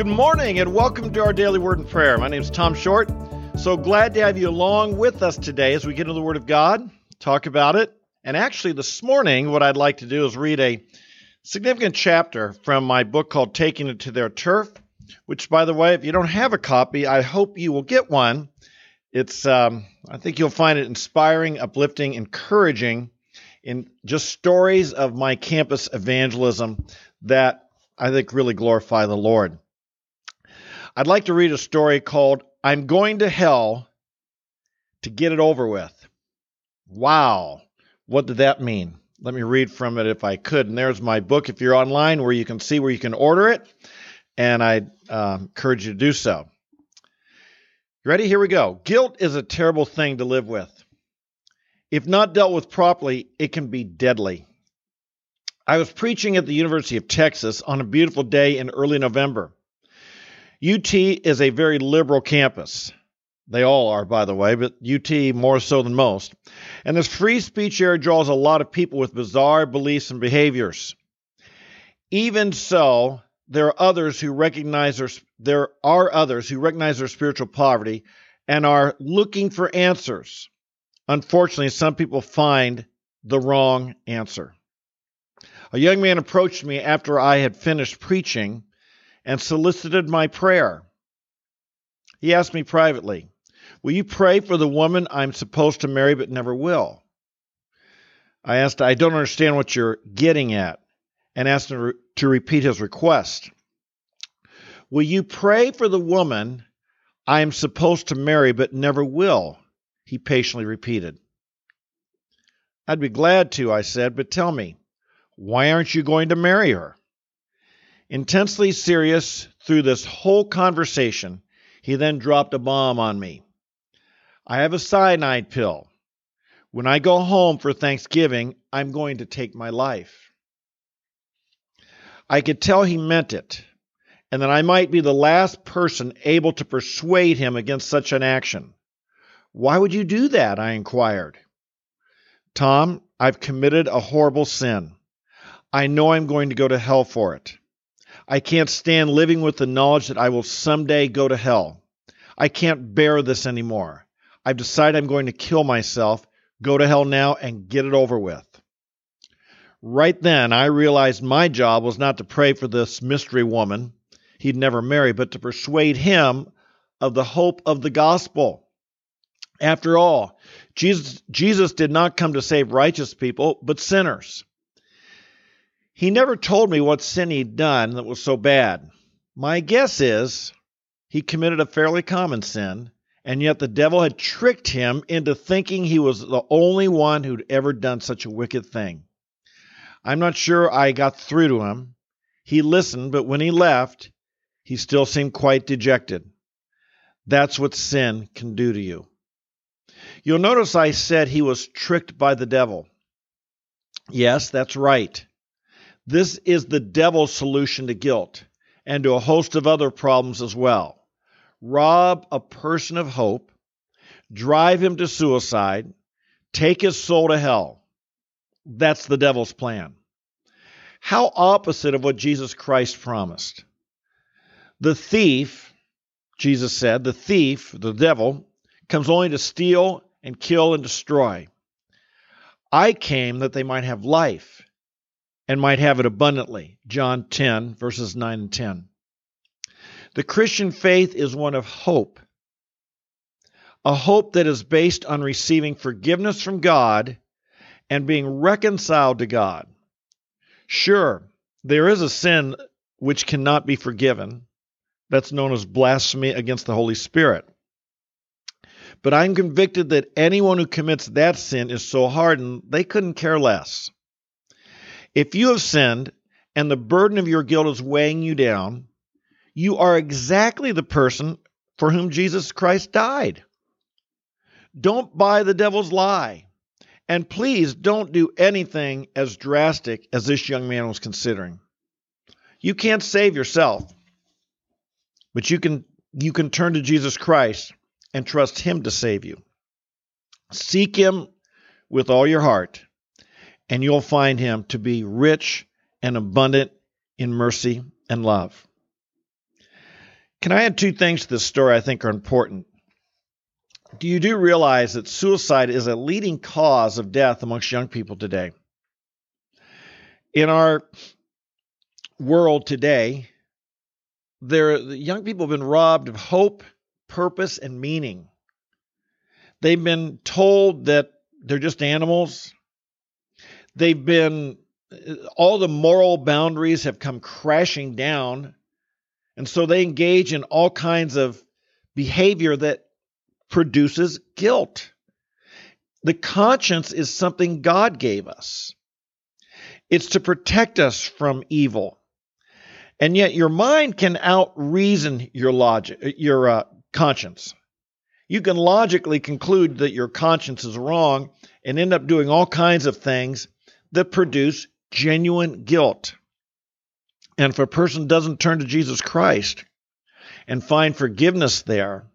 Good morning and welcome to our daily word and prayer. My name is Tom Short. So glad to have you along with us today as we get into the Word of God, talk about it. And actually, this morning, what I'd like to do is read a significant chapter from my book called Taking It to Their Turf, which, by the way, if you don't have a copy, I hope you will get one. It's, um, I think you'll find it inspiring, uplifting, encouraging in just stories of my campus evangelism that I think really glorify the Lord. I'd like to read a story called I'm Going to Hell to Get It Over With. Wow. What did that mean? Let me read from it if I could. And there's my book if you're online where you can see where you can order it. And I uh, encourage you to do so. Ready? Here we go. Guilt is a terrible thing to live with. If not dealt with properly, it can be deadly. I was preaching at the University of Texas on a beautiful day in early November. UT is a very liberal campus. They all are, by the way, but UT more so than most. And this free speech area draws a lot of people with bizarre beliefs and behaviors. Even so, there are others who recognize their, there are others who recognize their spiritual poverty and are looking for answers. Unfortunately, some people find the wrong answer. A young man approached me after I had finished preaching and solicited my prayer. He asked me privately, Will you pray for the woman I'm supposed to marry but never will? I asked, I don't understand what you're getting at, and asked him to repeat his request. Will you pray for the woman I am supposed to marry but never will? He patiently repeated. I'd be glad to, I said, but tell me, why aren't you going to marry her? Intensely serious through this whole conversation, he then dropped a bomb on me. I have a cyanide pill. When I go home for Thanksgiving, I'm going to take my life. I could tell he meant it, and that I might be the last person able to persuade him against such an action. Why would you do that? I inquired. Tom, I've committed a horrible sin. I know I'm going to go to hell for it. I can't stand living with the knowledge that I will someday go to hell. I can't bear this anymore. I've decided I'm going to kill myself, go to hell now, and get it over with. Right then, I realized my job was not to pray for this mystery woman he'd never marry, but to persuade him of the hope of the gospel. After all, Jesus, Jesus did not come to save righteous people, but sinners. He never told me what sin he'd done that was so bad. My guess is he committed a fairly common sin, and yet the devil had tricked him into thinking he was the only one who'd ever done such a wicked thing. I'm not sure I got through to him. He listened, but when he left, he still seemed quite dejected. That's what sin can do to you. You'll notice I said he was tricked by the devil. Yes, that's right. This is the devil's solution to guilt and to a host of other problems as well. Rob a person of hope, drive him to suicide, take his soul to hell. That's the devil's plan. How opposite of what Jesus Christ promised. The thief, Jesus said, the thief, the devil, comes only to steal and kill and destroy. I came that they might have life and might have it abundantly. John 10, verses 9 and 10. The Christian faith is one of hope, a hope that is based on receiving forgiveness from God and being reconciled to God. Sure, there is a sin which cannot be forgiven. That's known as blasphemy against the Holy Spirit. But I'm convicted that anyone who commits that sin is so hardened they couldn't care less. If you have sinned and the burden of your guilt is weighing you down, you are exactly the person for whom Jesus Christ died. Don't buy the devil's lie. And please don't do anything as drastic as this young man was considering. You can't save yourself, but you can you can turn to Jesus Christ and trust him to save you. Seek him with all your heart and you'll find him to be rich and abundant in mercy and love. Can I add two things to this story I think are important? Do you do realize that suicide is a leading cause of death amongst young people today? In our world today, there young people have been robbed of hope, purpose, and meaning. They've been told that they're just animals. They've been all the moral boundaries have come crashing down. And so they engage in all kinds of behavior that produces guilt. The conscience is something God gave us. It's to protect us from evil. And yet your mind can outreason your logic, your uh, conscience. You can logically conclude that your conscience is wrong and end up doing all kinds of things that produce genuine guilt. And if a person doesn't turn to Jesus Christ and find forgiveness there,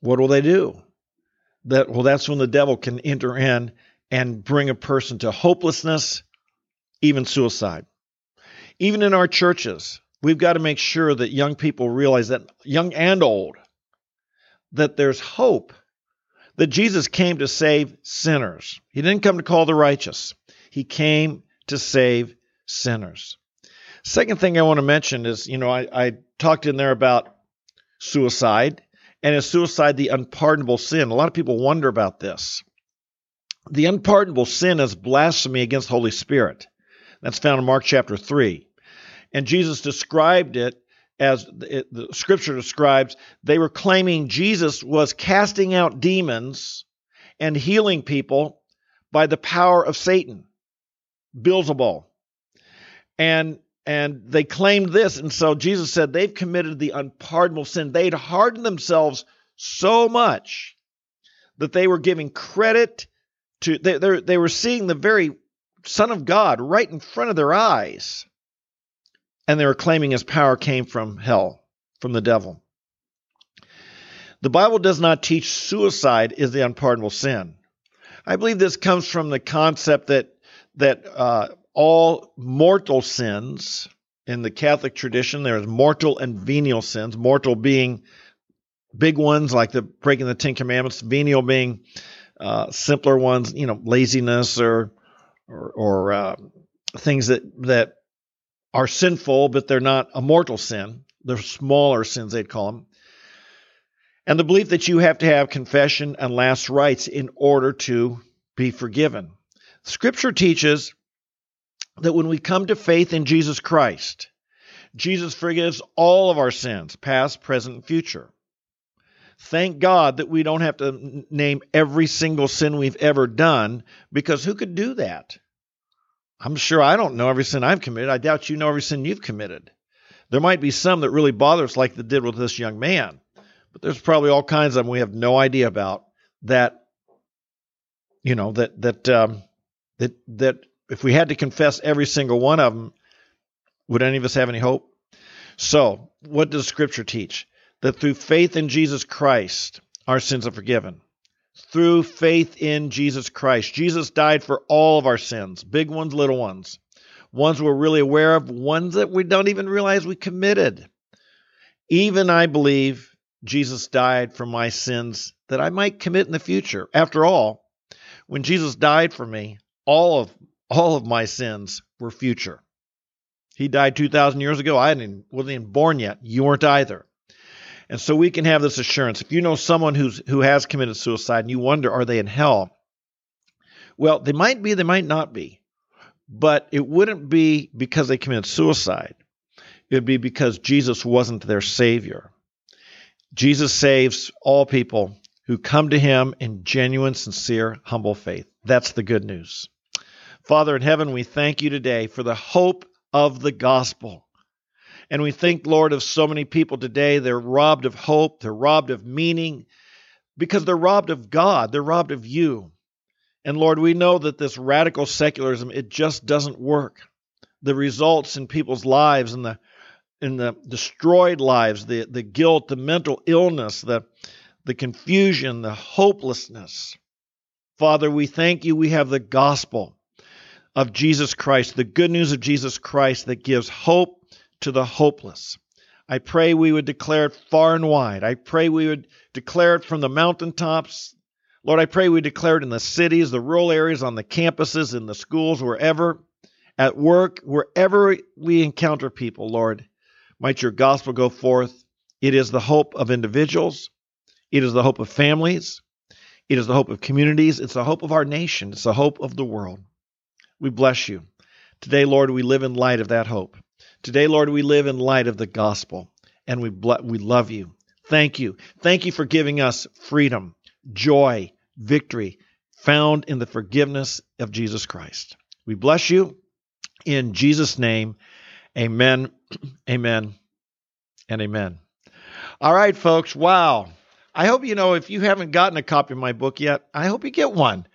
what will they do? That well, that's when the devil can enter in and bring a person to hopelessness, even suicide. Even in our churches, we've got to make sure that young people realize that, young and old, that there's hope, that Jesus came to save sinners. He didn't come to call the righteous, He came to save sinners. Second thing I want to mention is, you know, I, I talked in there about suicide, and is suicide the unpardonable sin? A lot of people wonder about this. The unpardonable sin is blasphemy against the Holy Spirit. That's found in Mark chapter 3. And Jesus described it as it, the scripture describes they were claiming Jesus was casting out demons and healing people by the power of Satan, Beelzebul. And and they claimed this and so Jesus said they've committed the unpardonable sin. They'd hardened themselves so much that they were giving credit to they, they were seeing the very Son of God right in front of their eyes. And they were claiming his power came from hell, from the devil. The Bible does not teach suicide is the unpardonable sin. I believe this comes from the concept that that uh, all mortal sins in the Catholic tradition there's mortal and venial sins. Mortal being big ones like the breaking the Ten Commandments, venial being uh, simpler ones, you know, laziness or or, or uh, things that that are sinful, but they're not a mortal sin. They're smaller sins, they'd call them. And the belief that you have to have confession and last rites in order to be forgiven. Scripture teaches that when we come to faith in Jesus Christ, Jesus forgives all of our sins, past, present, and future. Thank God that we don't have to name every single sin we've ever done because who could do that? I'm sure I don't know every sin I've committed. I doubt you know every sin you've committed. There might be some that really bother us, like they did with this young man, but there's probably all kinds of them we have no idea about that, you know, that that um, that that if we had to confess every single one of them, would any of us have any hope? So, what does Scripture teach? that through faith in Jesus Christ, our sins are forgiven. Through faith in Jesus Christ. Jesus died for all of our sins, big ones, little ones, ones we're really aware of, ones that we don't even realize we committed. Even I believe Jesus died for my sins that I might commit in the future. After all, when Jesus died for me, all of all of my sins were future. He died 2,000 years ago. I wasn't even born yet. You weren't either. And so we can have this assurance. If you know someone who's who has committed suicide and you wonder, are they in hell? Well, they might be, they might not be. But it wouldn't be because they committed suicide. It would be because Jesus wasn't their Savior. Jesus saves all people who come to Him in genuine, sincere, humble faith. That's the good news. Father in heaven, we thank you today for the hope of the gospel. And we think, Lord, of so many people today, they're robbed of hope, they're robbed of meaning because they're robbed of God, they're robbed of you. And Lord, we know that this radical secularism, it just doesn't work. The results in people's lives and the in the destroyed lives, the, the guilt, the mental illness, the, the confusion, the hopelessness. Father, we thank you. We have the gospel of Jesus Christ, the good news of Jesus Christ that gives hope to the hopeless. I pray we would declare it far and wide. I pray we would declare it from the mountaintops. Lord, I pray we declare it in the cities, the rural areas, on the campuses, in the schools, wherever, at work, wherever we encounter people, Lord. Might your gospel go forth. It is the hope of individuals, it is the hope of families, it is the hope of communities, it's the hope of our nation, it's the hope of the world. We bless you. Today, Lord, we live in light of that hope. Today, Lord, we live in light of the gospel, and we, we love you. Thank you. Thank you for giving us freedom, joy, victory found in the forgiveness of Jesus Christ. We bless you in Jesus' name. Amen, amen, and amen. All right, folks. Wow. I hope you know if you haven't gotten a copy of my book yet, I hope you get one.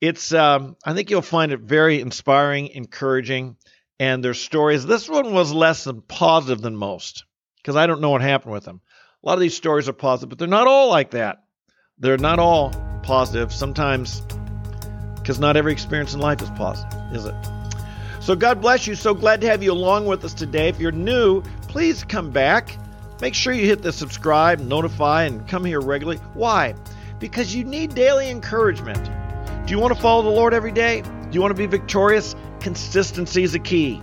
It's um, I think you'll find it very inspiring, encouraging, and their stories. This one was less than positive than most because I don't know what happened with them. A lot of these stories are positive, but they're not all like that. They're not all positive. Sometimes, because not every experience in life is positive, is it? So God bless you. So glad to have you along with us today. If you're new, please come back. Make sure you hit the subscribe, notify, and come here regularly. Why? Because you need daily encouragement. Do you want to follow the Lord every day? Do you want to be victorious? Consistency is a key.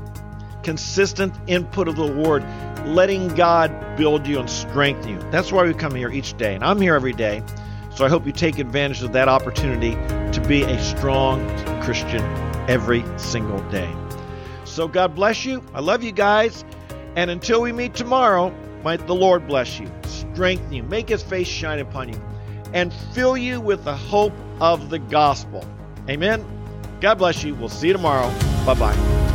Consistent input of the Lord, letting God build you and strengthen you. That's why we come here each day. And I'm here every day. So I hope you take advantage of that opportunity to be a strong Christian every single day. So God bless you. I love you guys. And until we meet tomorrow, might the Lord bless you, strengthen you, make his face shine upon you, and fill you with the hope of the gospel. Amen. God bless you. We'll see you tomorrow. Bye bye.